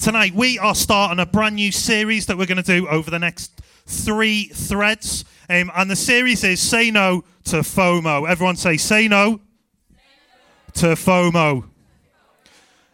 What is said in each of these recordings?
Tonight, we are starting a brand new series that we're going to do over the next three threads. Um, and the series is Say No to FOMO. Everyone say, Say No, to FOMO.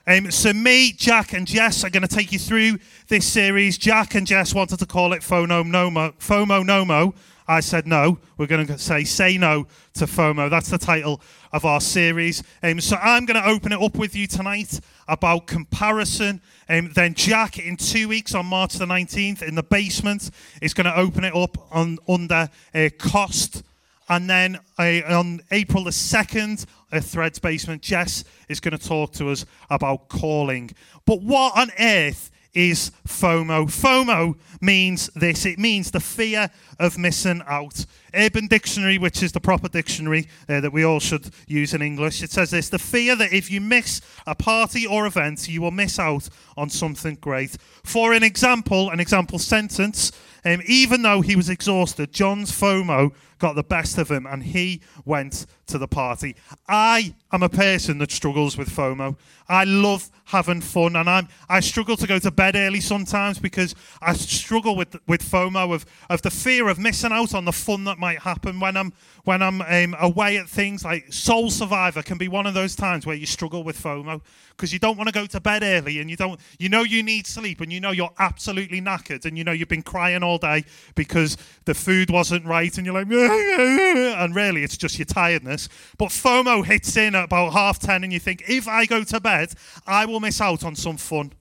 Um, so, me, Jack, and Jess are going to take you through this series. Jack and Jess wanted to call it FOMO Nomo. FOMO Nomo. I said no. We're going to say Say No to FOMO. That's the title of our series. Um, so, I'm going to open it up with you tonight about comparison. Um, then Jack, in two weeks on March the 19th, in the basement, is going to open it up on under uh, cost. And then uh, on April the 2nd, a Threads basement, Jess is going to talk to us about calling. But what on earth is FOMO. FOMO means this it means the fear of missing out. Urban Dictionary, which is the proper dictionary uh, that we all should use in English, it says this the fear that if you miss a party or event, you will miss out on something great. For an example, an example sentence, um, even though he was exhausted, John's FOMO got the best of him and he went to the party. I am a person that struggles with FOMO. I love having fun and I'm, I struggle to go to bed early sometimes because I struggle with, with FOMO of, of the fear of missing out on the fun that might happen when I'm, when I'm um, away at things like Soul Survivor can be one of those times where you struggle with FOMO because you don't want to go to bed early and you don't you know you need sleep and you know you're absolutely knackered and you know you've been crying all day because the food wasn't right and you're like and really it's just your tiredness but FOMO hits in at about half 10 and you think if I go to bed I will miss out on some fun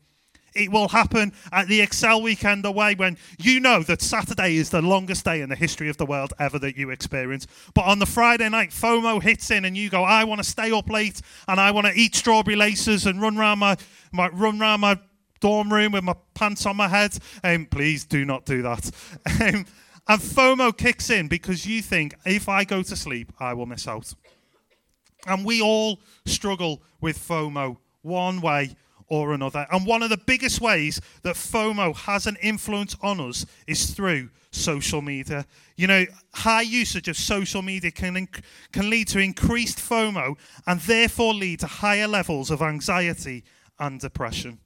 it will happen at the Excel weekend away when you know that Saturday is the longest day in the history of the world ever that you experience. But on the Friday night, FOMO hits in and you go, I want to stay up late and I want to eat strawberry laces and run around my, my run around my dorm room with my pants on my head. Um, please do not do that. Um, and FOMO kicks in because you think, if I go to sleep, I will miss out. And we all struggle with FOMO one way or another. And one of the biggest ways that FOMO has an influence on us is through social media. You know, high usage of social media can, can lead to increased FOMO and therefore lead to higher levels of anxiety and depression.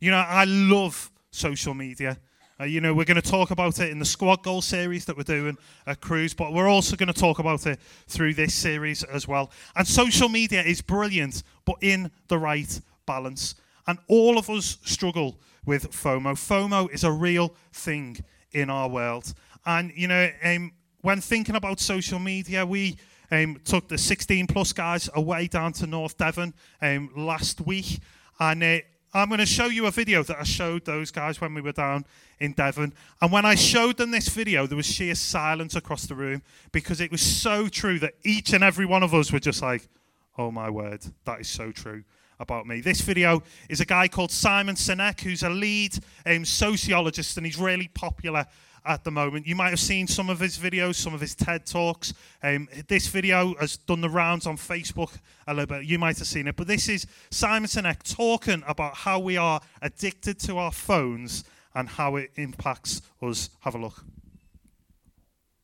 You know, I love social media. Uh, you know, we're going to talk about it in the squad goal series that we're doing at Cruise, but we're also going to talk about it through this series as well. And social media is brilliant, but in the right balance. And all of us struggle with FOMO. FOMO is a real thing in our world. And, you know, um, when thinking about social media, we um, took the 16 plus guys away down to North Devon um, last week. And uh, I'm going to show you a video that I showed those guys when we were down in Devon. And when I showed them this video, there was sheer silence across the room because it was so true that each and every one of us were just like, oh my word, that is so true about me. This video is a guy called Simon Sinek, who's a lead um, sociologist, and he's really popular at the moment. You might have seen some of his videos, some of his TED Talks. Um, this video has done the rounds on Facebook a little bit. You might have seen it. But this is Simon Sinek talking about how we are addicted to our phones and how it impacts us. Have a look.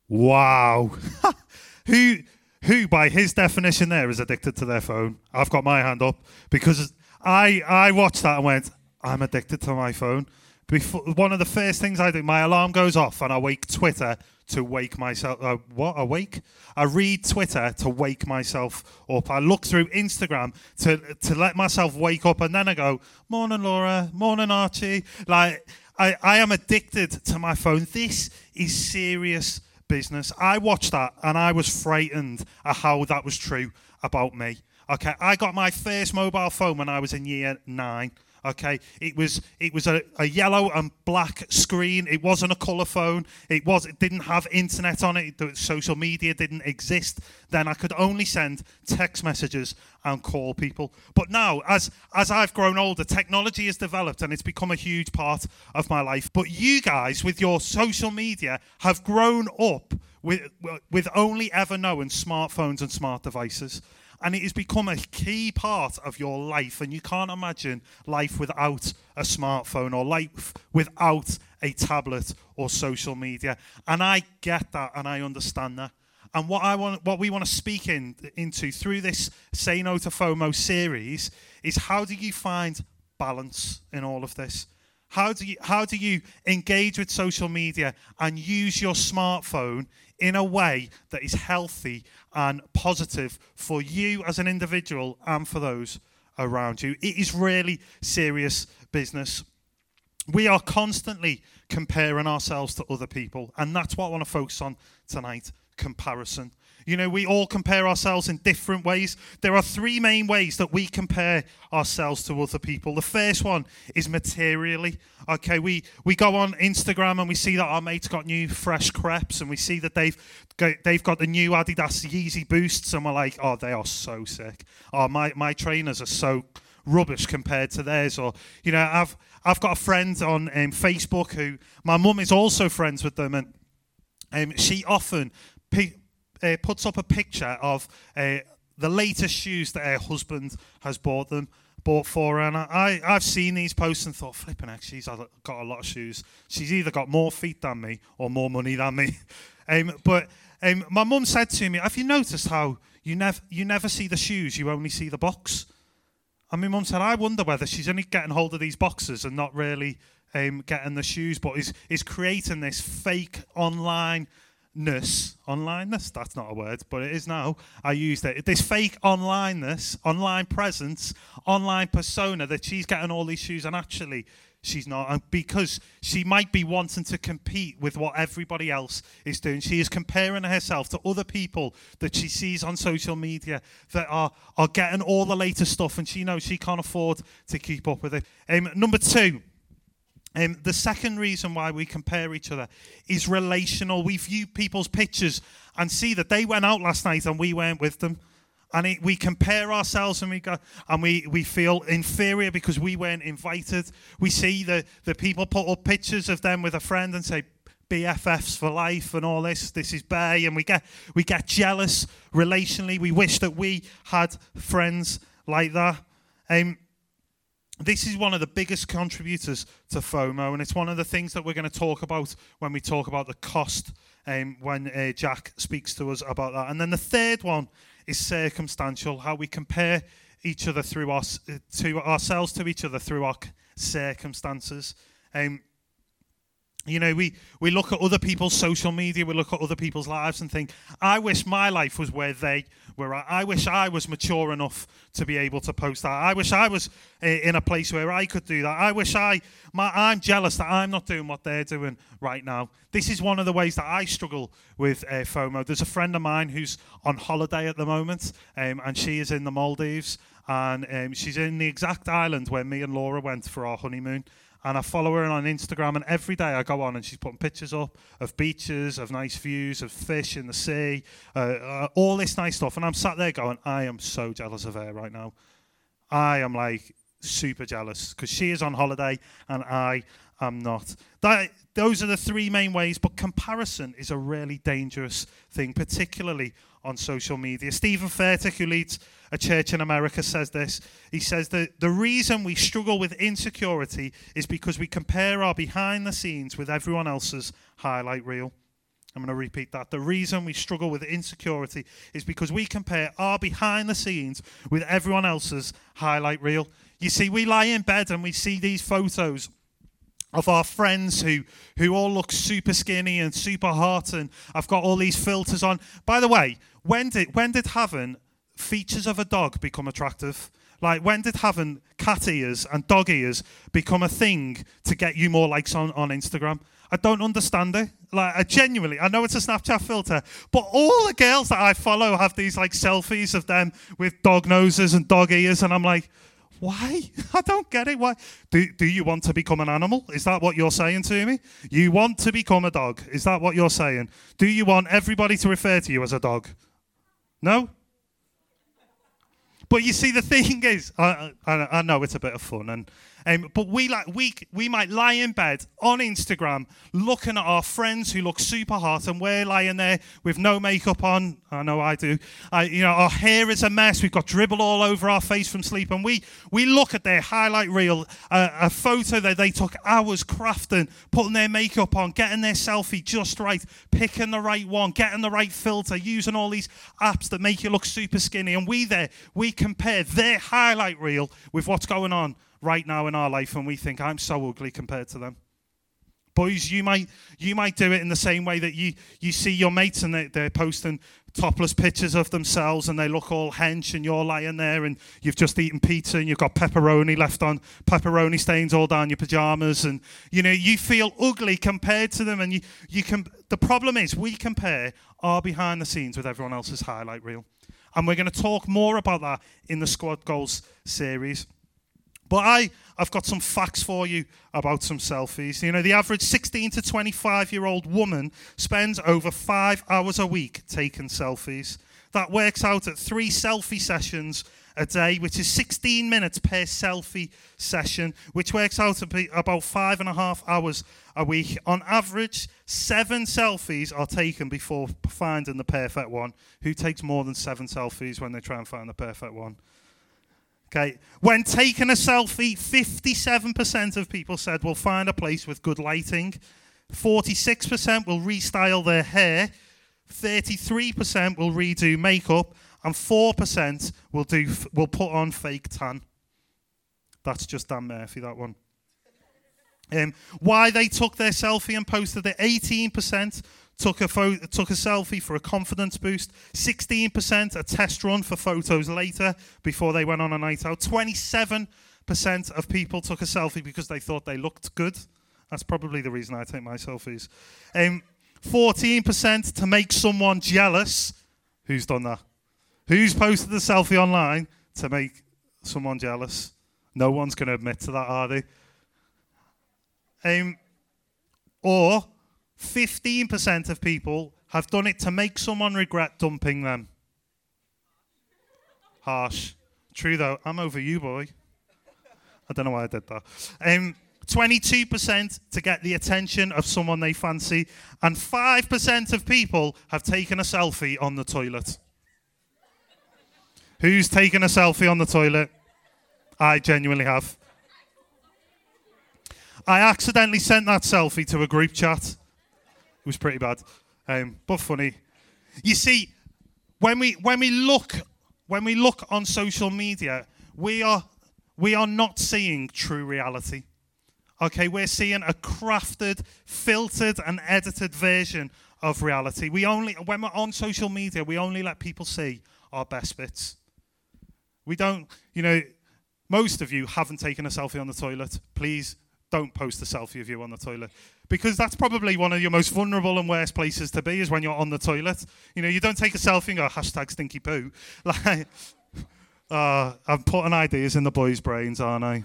Wow. Who who, by his definition, there is addicted to their phone. I've got my hand up because I I watched that and went, I'm addicted to my phone. Before, one of the first things I do, my alarm goes off and I wake Twitter to wake myself. Uh, what? Awake? I read Twitter to wake myself up. I look through Instagram to to let myself wake up, and then I go, "Morning, Laura. Morning, Archie." Like I, I am addicted to my phone. This is serious business. I watched that and I was frightened at how that was true about me. Okay, I got my first mobile phone when I was in year nine. Okay, it was it was a, a yellow and black screen. It wasn't a color phone. It was it didn't have internet on it. Social media didn't exist. Then I could only send text messages and call people. But now, as as I've grown older, technology has developed and it's become a huge part of my life. But you guys, with your social media, have grown up with with only ever knowing smartphones and smart devices and it has become a key part of your life. And you can't imagine life without a smartphone or life without a tablet or social media. And I get that and I understand that. And what I want, what we want to speak in, into through this Say No to FOMO series is how do you find balance in all of this? How do you how do you engage with social media and use your smartphone in a way that is healthy and positive for you as an individual and for those around you? It is really serious business. We are constantly comparing ourselves to other people, and that's what I want to focus on tonight comparison. You know, we all compare ourselves in different ways. There are three main ways that we compare ourselves to other people. The first one is materially. Okay, we, we go on Instagram and we see that our mate's got new fresh crepes and we see that they've got, they've got the new Adidas Yeezy Boosts and we're like, oh, they are so sick. Oh, my, my trainers are so rubbish compared to theirs. Or, you know, I've, I've got a friend on um, Facebook who my mum is also friends with them and um, she often uh, puts up a picture of uh, the latest shoes that her husband has bought them bought for her. And I, I've seen these posts and thought, flipping heck, she's got a lot of shoes. She's either got more feet than me or more money than me. um, but um, my mum said to me, have you noticed how you, nev- you never see the shoes, you only see the box? And my mum said, I wonder whether she's only getting hold of these boxes and not really um, getting the shoes, but is, is creating this fake online ness, onlineness, that's not a word, but it is now. I used it. This fake onlineness, online presence, online persona that she's getting all these shoes and actually she's not. And because she might be wanting to compete with what everybody else is doing. She is comparing herself to other people that she sees on social media that are, are getting all the latest stuff and she knows she can't afford to keep up with it. Um, number two, um, the second reason why we compare each other is relational. We view people's pictures and see that they went out last night and we weren't with them. And it, we compare ourselves and we go and we, we feel inferior because we weren't invited. We see the, the people put up pictures of them with a friend and say, BFFs for life and all this. This is Bay, and we get we get jealous relationally. We wish that we had friends like that. Um, this is one of the biggest contributors to FOMO, and it's one of the things that we're going to talk about when we talk about the cost um, when uh, Jack speaks to us about that. And then the third one is circumstantial, how we compare each other through our, to ourselves to each other through our circumstances. Um, you know, we, we look at other people's social media, we look at other people's lives and think, I wish my life was where they were. I wish I was mature enough to be able to post that. I wish I was in a place where I could do that. I wish I, my, I'm jealous that I'm not doing what they're doing right now. This is one of the ways that I struggle with uh, FOMO. There's a friend of mine who's on holiday at the moment, um, and she is in the Maldives, and um, she's in the exact island where me and Laura went for our honeymoon and I follow her on Instagram, and every day I go on and she's putting pictures up of beaches, of nice views, of fish in the sea, uh, uh, all this nice stuff. And I'm sat there going, I am so jealous of her right now. I am like super jealous because she is on holiday and I am not. That, those are the three main ways, but comparison is a really dangerous thing, particularly on social media. Steven Furtick, who leads a church in America, says this. He says that the reason we struggle with insecurity is because we compare our behind the scenes with everyone else's highlight reel. I'm going to repeat that. The reason we struggle with insecurity is because we compare our behind the scenes with everyone else's highlight reel. You see, we lie in bed and we see these photos of our friends who, who all look super skinny and super hot, and I've got all these filters on. By the way, when did, when did having features of a dog become attractive? Like, when did having cat ears and dog ears become a thing to get you more likes on, on Instagram? I don't understand it. Like, I genuinely, I know it's a Snapchat filter, but all the girls that I follow have these like selfies of them with dog noses and dog ears, and I'm like, why? I don't get it. Why? Do, do you want to become an animal? Is that what you're saying to me? You want to become a dog? Is that what you're saying? Do you want everybody to refer to you as a dog? No? But you see, the thing is, I, I, I know it's a bit of fun, and um, but we like we we might lie in bed on Instagram looking at our friends who look super hot, and we're lying there with no makeup on. I know I do. You know, our hair is a mess. We've got dribble all over our face from sleep, and we we look at their highlight reel, uh, a photo that they took hours crafting, putting their makeup on, getting their selfie just right, picking the right one, getting the right filter, using all these apps that make you look super skinny, and we there we compare their highlight reel with what's going on right now in our life and we think, I'm so ugly compared to them. Boys, you might you might do it in the same way that you you see your mates and they, they're posting topless pictures of themselves and they look all hench and you're lying there and you've just eaten pizza and you've got pepperoni left on pepperoni stains all down your pajamas and you know you feel ugly compared to them and you you can the problem is we compare our behind the scenes with everyone else's highlight reel and we're going to talk more about that in the squad goals series but I, I've got some facts for you about some selfies. You know, the average 16 to 25 year old woman spends over five hours a week taking selfies. That works out at three selfie sessions a day, which is 16 minutes per selfie session, which works out to be about five and a half hours a week. On average, seven selfies are taken before finding the perfect one. Who takes more than seven selfies when they try and find the perfect one? Okay. When taking a selfie, 57% of people said we'll find a place with good lighting. 46% will restyle their hair. 33% will redo makeup. And 4% will, do, will put on fake tan. That's just Dan Murphy, that one. Um, why they took their selfie and posted it 18% took a, took a selfie for a confidence boost. 16% a test run for photos later before they went on a night out. 27% of people took a selfie because they thought they looked good. That's probably the reason I take my selfies. Um, 14% to make someone jealous. Who's done that? Who's posted the selfie online to make someone jealous? No one's going to admit to that, are they? Um, or 15% of people have done it to make someone regret dumping them. Harsh. True though, I'm over you, boy. I don't know why I did that. Um, 22% to get the attention of someone they fancy, and 5% of people have taken a selfie on the toilet. Who's taken a selfie on the toilet? I genuinely have. I accidentally sent that selfie to a group chat was pretty bad, um, but funny. You see, when we when we look when we look on social media, we are we are not seeing true reality. Okay, we're seeing a crafted, filtered, and edited version of reality. We only when we're on social media, we only let people see our best bits. We don't, you know, most of you haven't taken a selfie on the toilet. Please don't post a selfie of you on the toilet because that's probably one of your most vulnerable and worst places to be is when you're on the toilet. You know, you don't take a selfie and go hashtag stinky poo. Like, uh, I'm putting ideas in the boys' brains, aren't I?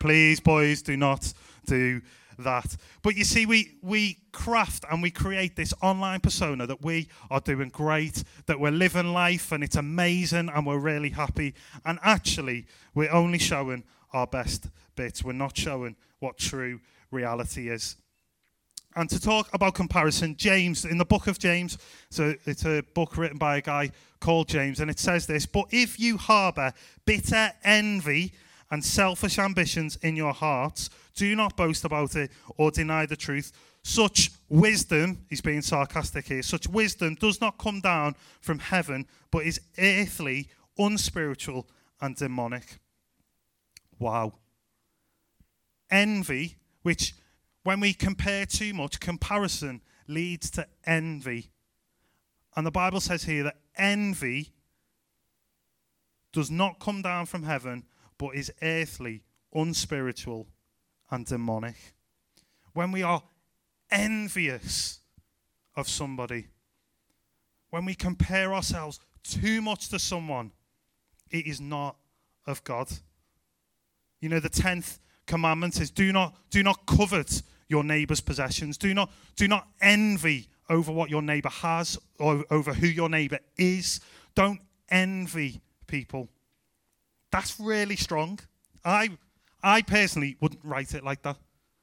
Please, boys, do not do that. But you see, we, we craft and we create this online persona that we are doing great, that we're living life and it's amazing and we're really happy. And actually, we're only showing our best bits. We're not showing what true reality is. And to talk about comparison, James, in the book of James, so it's a book written by a guy called James, and it says this But if you harbor bitter envy and selfish ambitions in your hearts, do not boast about it or deny the truth. Such wisdom, he's being sarcastic here, such wisdom does not come down from heaven, but is earthly, unspiritual, and demonic. Wow. Envy, which when we compare too much, comparison leads to envy. And the Bible says here that envy does not come down from heaven, but is earthly, unspiritual, and demonic. When we are envious of somebody, when we compare ourselves too much to someone, it is not of God. You know, the 10th commandment is do not, do not covet your neighbor's possessions. Do not, do not envy over what your neighbor has or over who your neighbor is. Don't envy people. That's really strong. I, I personally wouldn't write it like that.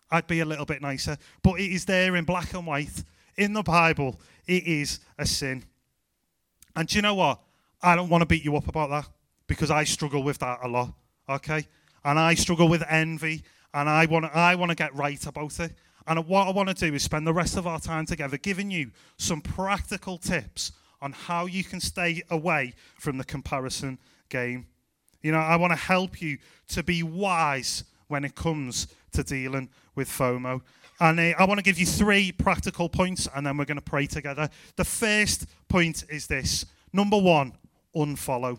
I'd be a little bit nicer. But it is there in black and white in the Bible. It is a sin. And do you know what? I don't want to beat you up about that because I struggle with that a lot. Okay? And I struggle with envy and I want I want to get right about it. And what I want to do is spend the rest of our time together giving you some practical tips on how you can stay away from the comparison game. You know, I want to help you to be wise when it comes to dealing with FOMO. And uh, I want to give you three practical points and then we're going to pray together. The first point is this number one, unfollow.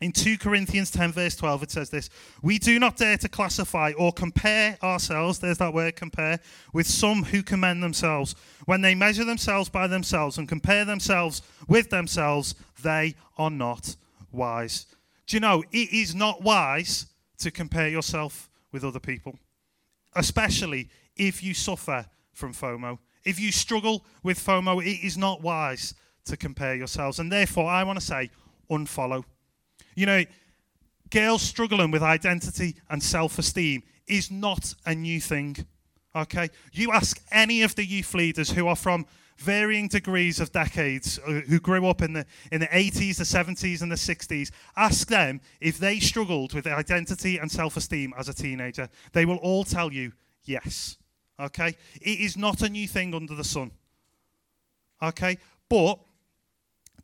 In 2 Corinthians 10, verse 12, it says this We do not dare to classify or compare ourselves, there's that word compare, with some who commend themselves. When they measure themselves by themselves and compare themselves with themselves, they are not wise. Do you know, it is not wise to compare yourself with other people, especially if you suffer from FOMO. If you struggle with FOMO, it is not wise to compare yourselves. And therefore, I want to say, unfollow. You know, girls struggling with identity and self esteem is not a new thing. Okay? You ask any of the youth leaders who are from varying degrees of decades uh, who grew up in the in the 80s, the 70s and the 60s, ask them if they struggled with identity and self-esteem as a teenager. They will all tell you yes. Okay? It is not a new thing under the sun. Okay? But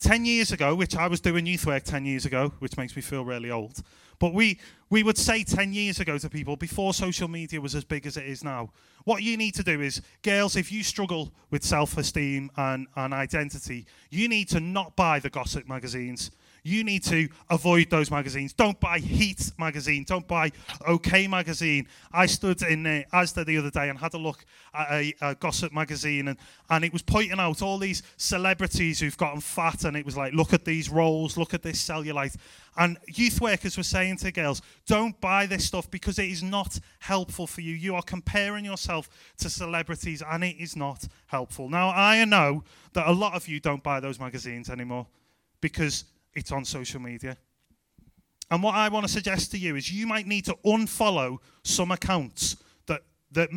10 years ago, which I was doing youth work 10 years ago, which makes me feel really old, but we, we would say 10 years ago to people, before social media was as big as it is now, what you need to do is, girls, if you struggle with self esteem and, and identity, you need to not buy the gossip magazines you need to avoid those magazines. Don't buy Heat magazine. Don't buy OK magazine. I stood in uh, Asda the other day and had a look at a, a, gossip magazine, and, and it was pointing out all these celebrities who've gotten fat, and it was like, look at these rolls, look at this cellulite. And youth workers were saying to girls, don't buy this stuff because it is not helpful for you. You are comparing yourself to celebrities, and it is not helpful. Now, I know that a lot of you don't buy those magazines anymore because it's on social media. And what I want to suggest to you is you might need to unfollow some accounts that, that,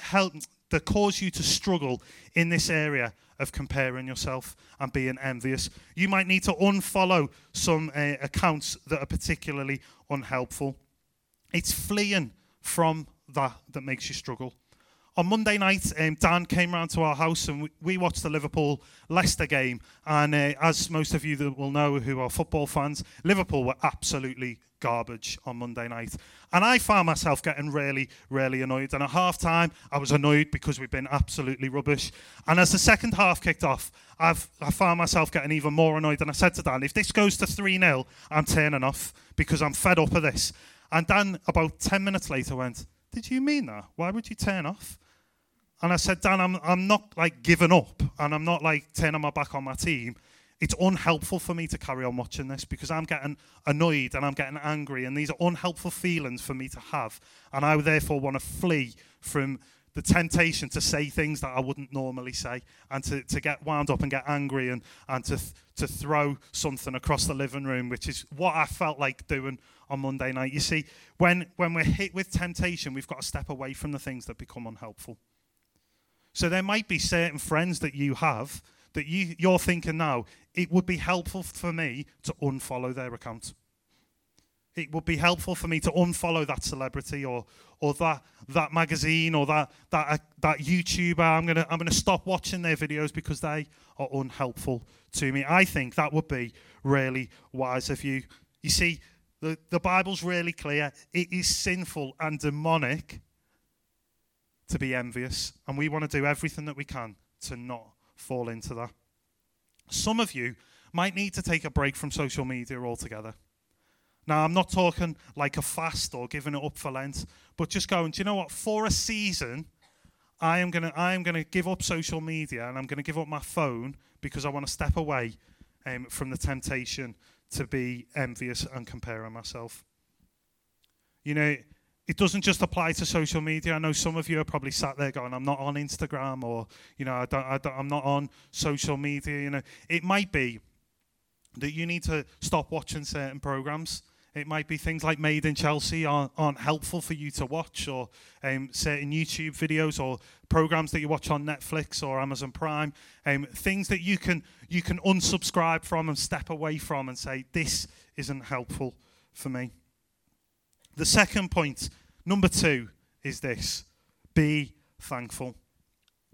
help, that cause you to struggle in this area of comparing yourself and being envious. You might need to unfollow some uh, accounts that are particularly unhelpful. It's fleeing from that that makes you struggle on Monday night, um, Dan came round to our house and we, we watched the Liverpool Leicester game. And uh, as most of you that will know who are football fans, Liverpool were absolutely garbage on Monday night. And I found myself getting really, really annoyed. And at half time, I was annoyed because we've been absolutely rubbish. And as the second half kicked off, I've, I found myself getting even more annoyed. And I said to Dan, if this goes to 3 0, I'm turning off because I'm fed up of this. And Dan, about 10 minutes later, went, Did you mean that? Why would you turn off? And I said, Dan, I'm, I'm not like giving up and I'm not like turning my back on my team. It's unhelpful for me to carry on watching this because I'm getting annoyed and I'm getting angry, and these are unhelpful feelings for me to have. And I therefore want to flee from the temptation to say things that I wouldn't normally say and to, to get wound up and get angry and, and to, th- to throw something across the living room, which is what I felt like doing on Monday night. You see, when, when we're hit with temptation, we've got to step away from the things that become unhelpful. So there might be certain friends that you have that you, you're thinking now, it would be helpful for me to unfollow their account. It would be helpful for me to unfollow that celebrity or, or that, that magazine or that, that, uh, that YouTuber. I'm going to I'm gonna stop watching their videos because they are unhelpful to me. I think that would be really wise of you. You see, the, the Bible's really clear. It is sinful and demonic to be envious, and we want to do everything that we can to not fall into that. Some of you might need to take a break from social media altogether. Now, I'm not talking like a fast or giving it up for Lent, but just going, do you know what? For a season, I am gonna I am gonna give up social media and I'm gonna give up my phone because I want to step away um, from the temptation to be envious and comparing myself. You know, it doesn't just apply to social media. I know some of you are probably sat there going, "I'm not on Instagram," or you know, I don't, I don't, "I'm not on social media." You know, it might be that you need to stop watching certain programs. It might be things like Made in Chelsea aren't, aren't helpful for you to watch, or um, certain YouTube videos, or programs that you watch on Netflix or Amazon Prime. Um, things that you can you can unsubscribe from and step away from, and say, "This isn't helpful for me." The second point, number two, is this be thankful.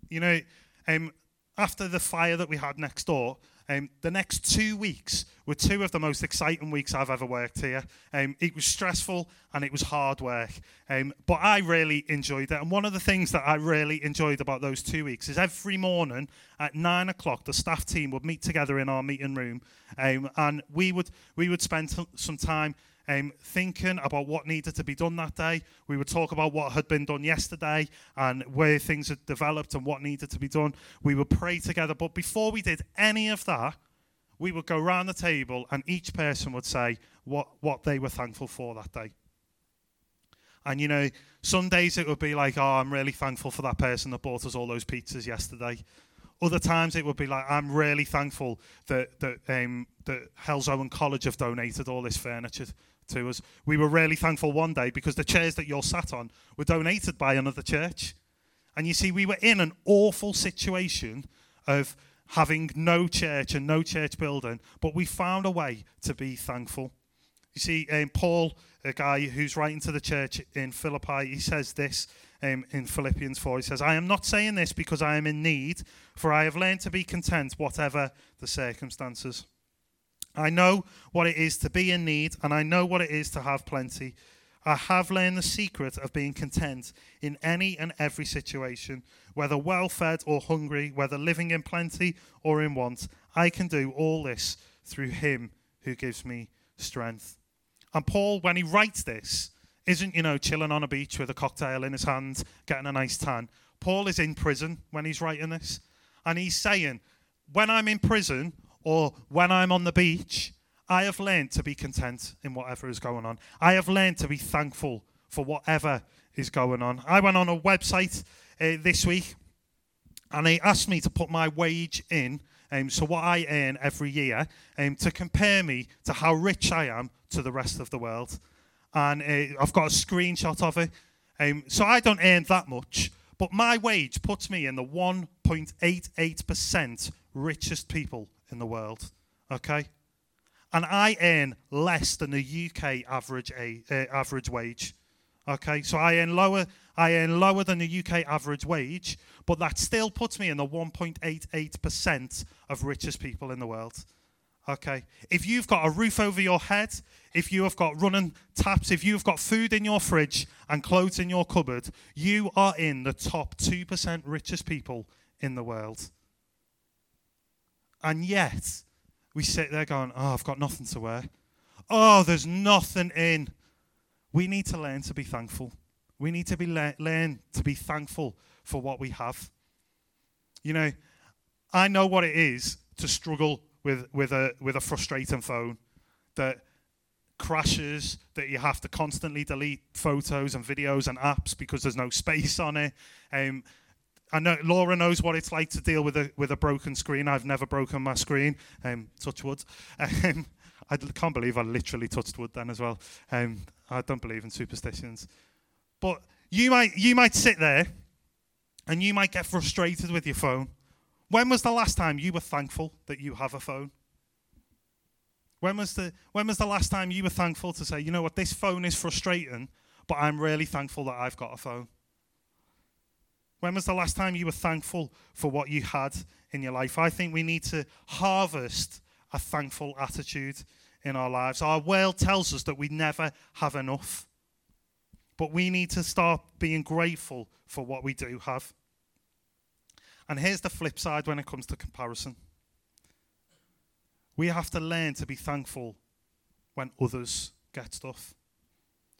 You know, um, after the fire that we had next door, Um, the next two weeks were two of the most exciting weeks I've ever worked here. Um, it was stressful and it was hard work, um, but I really enjoyed it. And one of the things that I really enjoyed about those two weeks is every morning at nine o'clock, the staff team would meet together in our meeting room, um, and we would we would spend t- some time um, thinking about what needed to be done that day. We would talk about what had been done yesterday and where things had developed and what needed to be done. We would pray together. But before we did any of that, we would go around the table and each person would say what, what they were thankful for that day. And you know, some days it would be like, oh, I'm really thankful for that person that bought us all those pizzas yesterday. Other times it would be like, I'm really thankful that that um, that College have donated all this furniture to us. We were really thankful one day because the chairs that you're sat on were donated by another church. And you see, we were in an awful situation of having no church and no church building, but we found a way to be thankful. You see, um, Paul, a guy who's writing to the church in Philippi, he says this um, in Philippians 4. He says, I am not saying this because I am in need, for I have learned to be content, whatever the circumstances. I know what it is to be in need, and I know what it is to have plenty. I have learned the secret of being content in any and every situation, whether well fed or hungry, whether living in plenty or in want. I can do all this through Him who gives me strength. And Paul, when he writes this, isn't, you know, chilling on a beach with a cocktail in his hand, getting a nice tan. Paul is in prison when he's writing this. And he's saying, when I'm in prison, or when I'm on the beach, I have learned to be content in whatever is going on. I have learned to be thankful for whatever is going on. I went on a website uh, this week and they asked me to put my wage in, um, so what I earn every year, um, to compare me to how rich I am to the rest of the world. And uh, I've got a screenshot of it. Um, so I don't earn that much, but my wage puts me in the 1.88% richest people in the world. Okay? And I earn less than the UK average, a, uh, average wage. Okay? So I earn lower I earn lower than the UK average wage, but that still puts me in the 1.88% of richest people in the world. Okay. If you've got a roof over your head, if you have got running taps, if you've got food in your fridge and clothes in your cupboard, you are in the top 2% richest people in the world. And yet, we sit there going, Oh, I've got nothing to wear. Oh, there's nothing in. We need to learn to be thankful. We need to be le- learn to be thankful for what we have. You know, I know what it is to struggle with, with, a, with a frustrating phone that crashes, that you have to constantly delete photos and videos and apps because there's no space on it. Um, I know Laura knows what it's like to deal with a with a broken screen. I've never broken my screen. Um, touch wood. Um, I can't believe I literally touched wood then as well. Um, I don't believe in superstitions. But you might you might sit there, and you might get frustrated with your phone. When was the last time you were thankful that you have a phone? When was the when was the last time you were thankful to say, you know what, this phone is frustrating, but I'm really thankful that I've got a phone. When was the last time you were thankful for what you had in your life? I think we need to harvest a thankful attitude in our lives. Our world tells us that we never have enough. But we need to start being grateful for what we do have. And here's the flip side when it comes to comparison we have to learn to be thankful when others get stuff.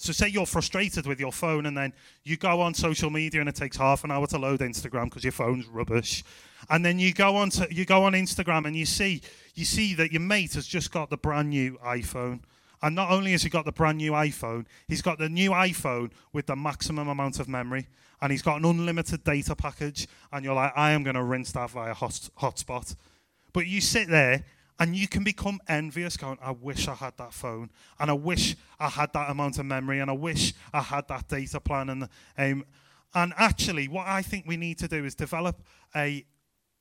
So say you're frustrated with your phone and then you go on social media and it takes half an hour to load Instagram because your phone's rubbish. And then you go on to, you go on Instagram and you see you see that your mate has just got the brand new iPhone. And not only has he got the brand new iPhone, he's got the new iPhone with the maximum amount of memory. And he's got an unlimited data package. And you're like, I am going to rinse that via hot, hotspot. But you sit there and you can become envious, going, I wish I had that phone, and I wish I had that amount of memory, and I wish I had that data plan. And, um, and actually, what I think we need to do is develop a,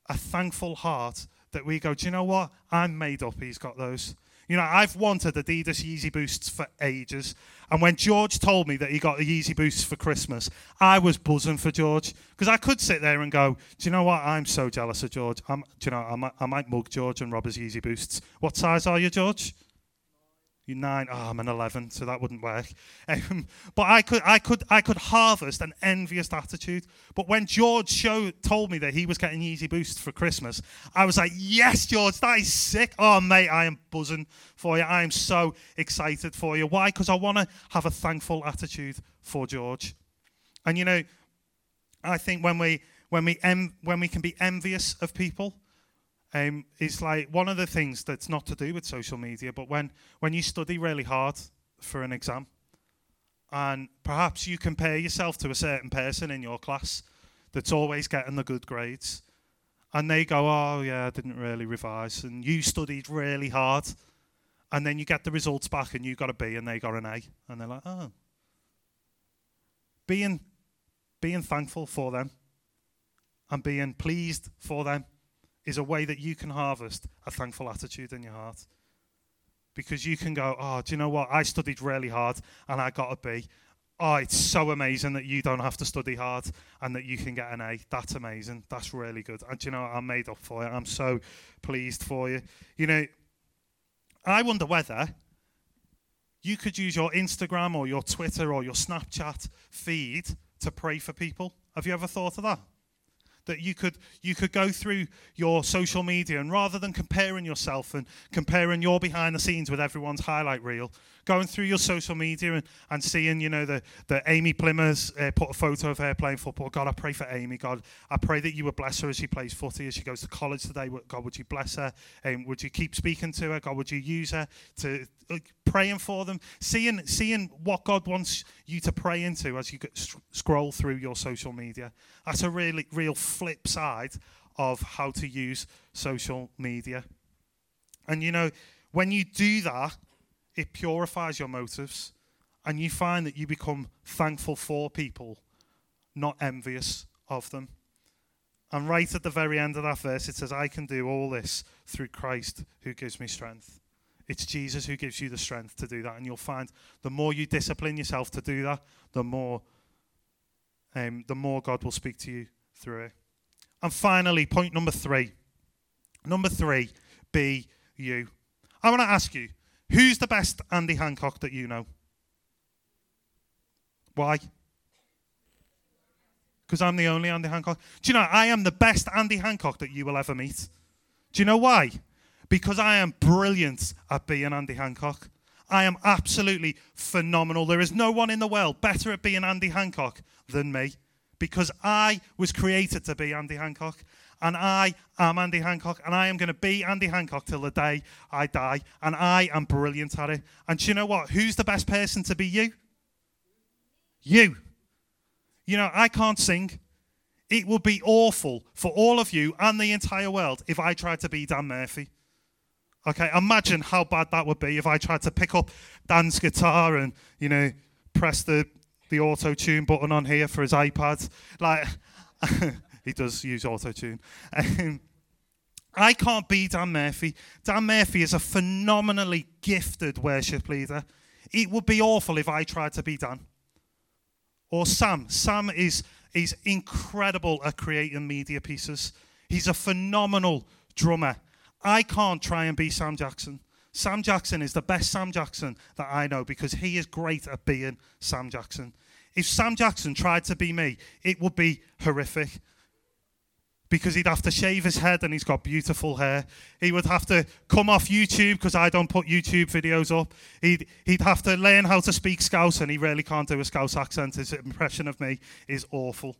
a thankful heart that we go, do you know what? I'm made up, he's got those. You know, I've wanted Adidas Yeezy Boosts for ages. And when George told me that he got the Yeezy Boosts for Christmas, I was buzzing for George because I could sit there and go, "Do you know what? I'm so jealous of George. I'm, do you know, I might, I might mug George and rob his Yeezy Boosts. What size are you, George? You're nine. Oh, I'm an eleven, so that wouldn't work. Um, but I could, I could, I could harvest an envious attitude. But when George showed, told me that he was getting Yeezy Boost for Christmas, I was like, "Yes, George, that is sick. Oh, mate, I am buzzing for you. I am so excited for you. Why? Because I want to have a thankful attitude for George. And you know, I think when we, when we, em- when we can be envious of people, um, is like one of the things that's not to do with social media, but when, when you study really hard for an exam, and perhaps you compare yourself to a certain person in your class that's always getting the good grades, and they go, Oh, yeah, I didn't really revise, and you studied really hard, and then you get the results back and you got a B and they got an A, and they're like, Oh. Being, being thankful for them and being pleased for them is a way that you can harvest a thankful attitude in your heart. Because you can go, oh, do you know what? I studied really hard and I got a B. Oh, it's so amazing that you don't have to study hard and that you can get an A. That's amazing. That's really good. And you know what? I'm made up for it. I'm so pleased for you. You know, I wonder whether you could use your Instagram or your Twitter or your Snapchat feed to pray for people. Have you ever thought of that? That you could you could go through your social media and rather than comparing yourself and comparing your behind the scenes with everyone's highlight reel going through your social media and, and seeing you know the the amy plimmers uh, put a photo of her playing football. God i pray for amy. God i pray that you would bless her as she plays footy as she goes to college today. God would you bless her? Um, would you keep speaking to her? God would you use her to uh, praying for them? Seeing seeing what god wants you to pray into as you scroll through your social media. That's a really real flip side of how to use social media. And you know, when you do that, it purifies your motives and you find that you become thankful for people, not envious of them. And right at the very end of that verse, it says, I can do all this through Christ who gives me strength. It's Jesus who gives you the strength to do that. And you'll find the more you discipline yourself to do that, the more, um, the more God will speak to you through it. And finally, point number three. Number three, be you. I want to ask you, who's the best Andy Hancock that you know? Why? Because I'm the only Andy Hancock. Do you know, I am the best Andy Hancock that you will ever meet. Do you know why? Because I am brilliant at being Andy Hancock. I am absolutely phenomenal. There is no one in the world better at being Andy Hancock than me because I was created to be Andy Hancock. And I am Andy Hancock, and I am going to be Andy Hancock till the day I die. And I am brilliant at it. And you know what? Who's the best person to be you? You. You know, I can't sing. It would be awful for all of you and the entire world if I tried to be Dan Murphy. Okay, imagine how bad that would be if I tried to pick up Dan's guitar and, you know, press the the auto tune button on here for his iPad. Like, he does use auto tune. Um, I can't be Dan Murphy. Dan Murphy is a phenomenally gifted worship leader. It would be awful if I tried to be Dan. Or Sam. Sam is, is incredible at creating media pieces. He's a phenomenal drummer. I can't try and be Sam Jackson. Sam Jackson is the best Sam Jackson that I know because he is great at being Sam Jackson. If Sam Jackson tried to be me, it would be horrific because he'd have to shave his head and he's got beautiful hair. He would have to come off YouTube because I don't put YouTube videos up. He'd, he'd have to learn how to speak Scouse and he really can't do a Scouse accent. His impression of me is awful.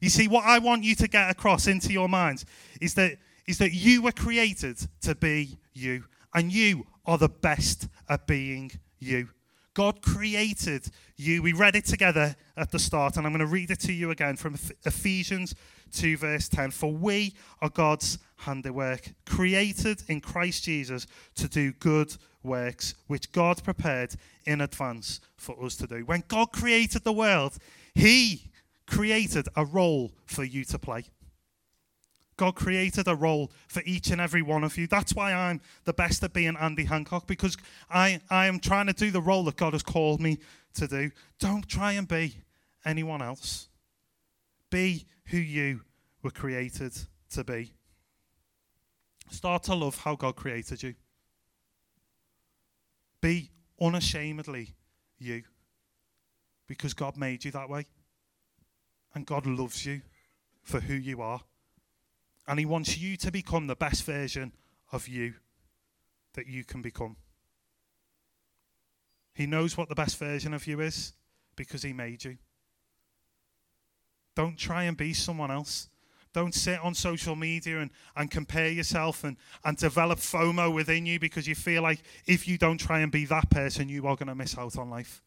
You see, what I want you to get across into your minds is that, is that you were created to be you and you are the best at being you. God created you. We read it together at the start, and I'm going to read it to you again from Ephesians 2, verse 10. For we are God's handiwork, created in Christ Jesus to do good works, which God prepared in advance for us to do. When God created the world, He created a role for you to play. God created a role for each and every one of you. That's why I'm the best at being Andy Hancock because I, I am trying to do the role that God has called me to do. Don't try and be anyone else. Be who you were created to be. Start to love how God created you. Be unashamedly you because God made you that way. And God loves you for who you are. And He wants you to become the best version of you that you can become. He knows what the best version of you is because He made you. Don't try and be someone else. Don't sit on social media and, and compare yourself and, and develop FOMO within you because you feel like if you don't try and be that person, you are going to miss out on life.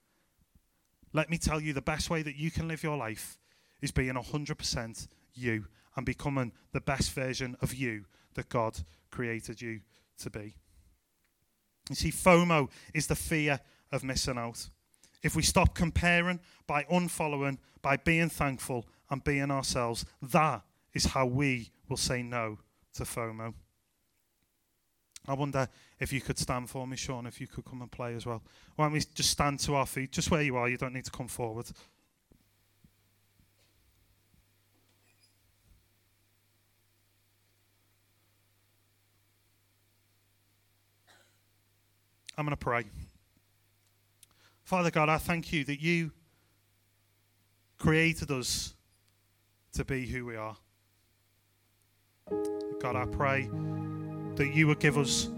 Let me tell you the best way that you can live your life is being 100% you and becoming the best version of you that God created you to be. You see, FOMO is the fear of missing out. If we stop comparing by unfollowing, by being thankful and being ourselves, that is how we will say no to FOMO. I wonder if you could stand for me, Sean, if you could come and play as well. Why don't we just stand to our feet, just where you are, you don't need to come forward. I'm going to pray. Father God, I thank you that you created us to be who we are. God, I pray that you would give us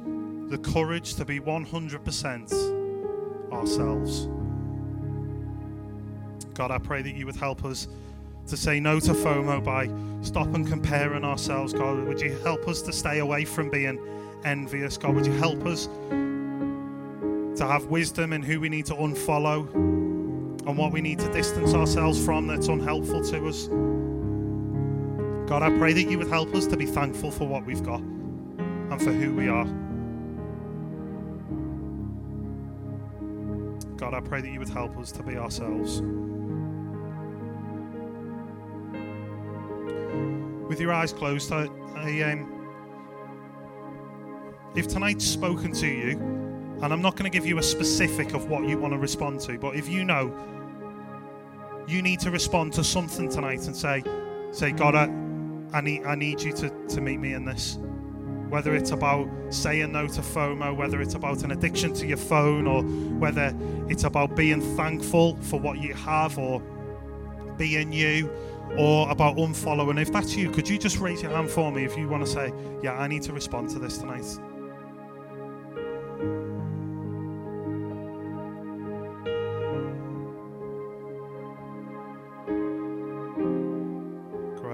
the courage to be 100% ourselves. God, I pray that you would help us to say no to FOMO by stopping comparing ourselves. God, would you help us to stay away from being envious? God, would you help us to have wisdom in who we need to unfollow and what we need to distance ourselves from that's unhelpful to us? God, I pray that you would help us to be thankful for what we've got and for who we are. God, I pray that you would help us to be ourselves. With your eyes closed, I, I um, if tonight's spoken to you, and I'm not going to give you a specific of what you want to respond to, but if you know you need to respond to something tonight and say, say, God, I, I need, I need you to, to meet me in this. Whether it's about saying no to FOMO, whether it's about an addiction to your phone, or whether it's about being thankful for what you have, or being you, or about unfollowing. If that's you, could you just raise your hand for me if you want to say, Yeah, I need to respond to this tonight?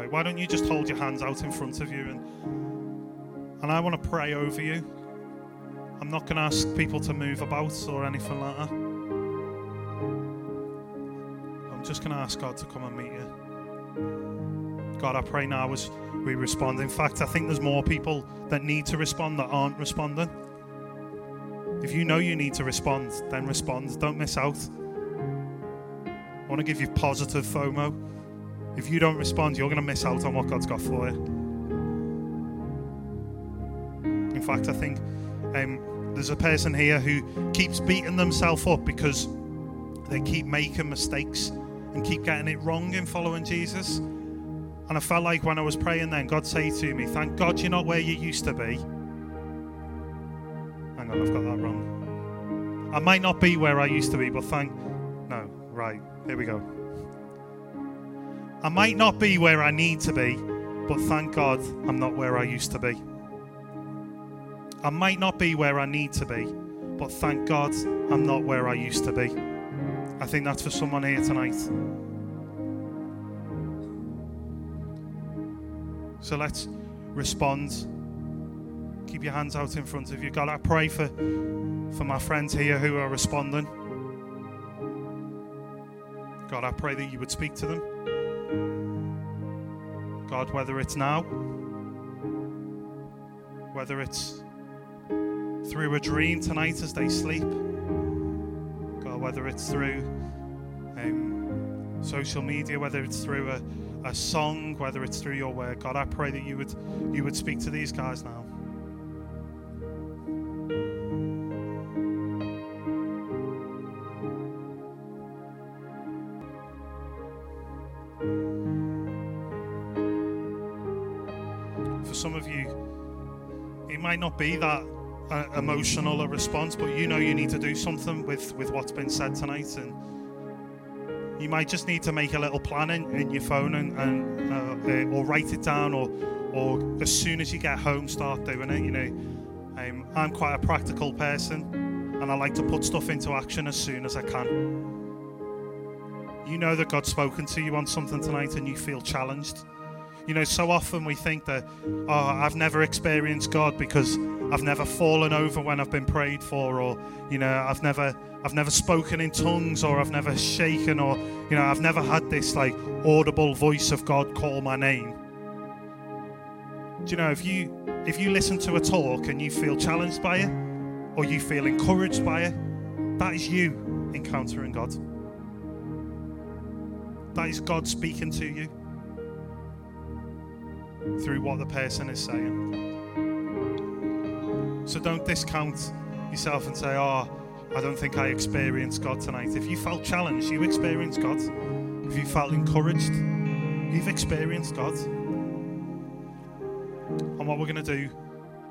Why don't you just hold your hands out in front of you and and I want to pray over you. I'm not going to ask people to move about or anything like that. I'm just going to ask God to come and meet you. God, I pray now as we respond. In fact, I think there's more people that need to respond that aren't responding. If you know you need to respond, then respond. Don't miss out. I want to give you positive FOMO. If you don't respond, you're going to miss out on what God's got for you. In fact, I think um, there's a person here who keeps beating themselves up because they keep making mistakes and keep getting it wrong in following Jesus. And I felt like when I was praying then, God said to me, Thank God you're not where you used to be. Hang on, I've got that wrong. I might not be where I used to be, but thank. No, right, here we go. I might not be where I need to be, but thank God I'm not where I used to be. I might not be where I need to be, but thank God I'm not where I used to be. I think that's for someone here tonight. So let's respond. Keep your hands out in front of you. God, I pray for, for my friends here who are responding. God, I pray that you would speak to them. God, whether it's now, whether it's through a dream tonight as they sleep, God, whether it's through um, social media, whether it's through a, a song, whether it's through your word. God, I pray that you would you would speak to these guys now. Might not be that uh, emotional a response, but you know you need to do something with, with what's been said tonight. And you might just need to make a little plan in, in your phone and, and uh, uh, or write it down, or, or as soon as you get home, start doing it. You know, um, I'm quite a practical person, and I like to put stuff into action as soon as I can. You know that God's spoken to you on something tonight, and you feel challenged. You know, so often we think that, oh, I've never experienced God because I've never fallen over when I've been prayed for, or you know, I've never, I've never spoken in tongues, or I've never shaken, or you know, I've never had this like audible voice of God call my name. Do you know if you if you listen to a talk and you feel challenged by it, or you feel encouraged by it, that is you encountering God. That is God speaking to you through what the person is saying. So don't discount yourself and say, Oh, I don't think I experienced God tonight. If you felt challenged, you experienced God. If you felt encouraged, you've experienced God. And what we're going to do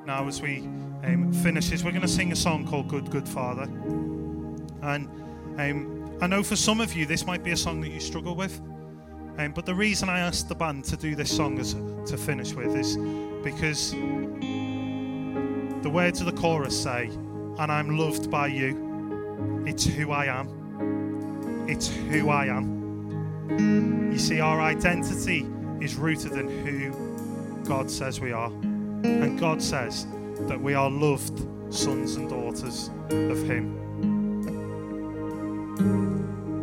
now as we um, finish is we're going to sing a song called Good, Good Father. And um, I know for some of you, this might be a song that you struggle with. Um, but the reason I asked the band to do this song as to finish with is because the words of the chorus say, "And I'm loved by you. It's who I am. It's who I am." You see, our identity is rooted in who God says we are, and God says that we are loved sons and daughters of Him.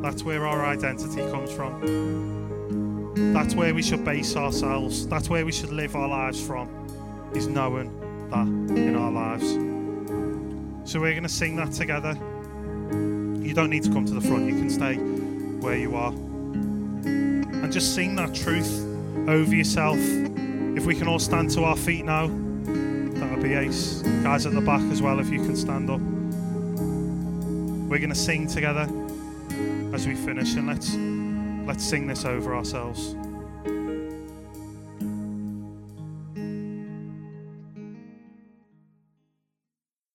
That's where our identity comes from. That's where we should base ourselves. That's where we should live our lives from, is knowing that in our lives. So we're going to sing that together. You don't need to come to the front, you can stay where you are. And just sing that truth over yourself. If we can all stand to our feet now, that would be ace. Guys at the back as well, if you can stand up. We're going to sing together as we finish, and let's let's sing this over ourselves.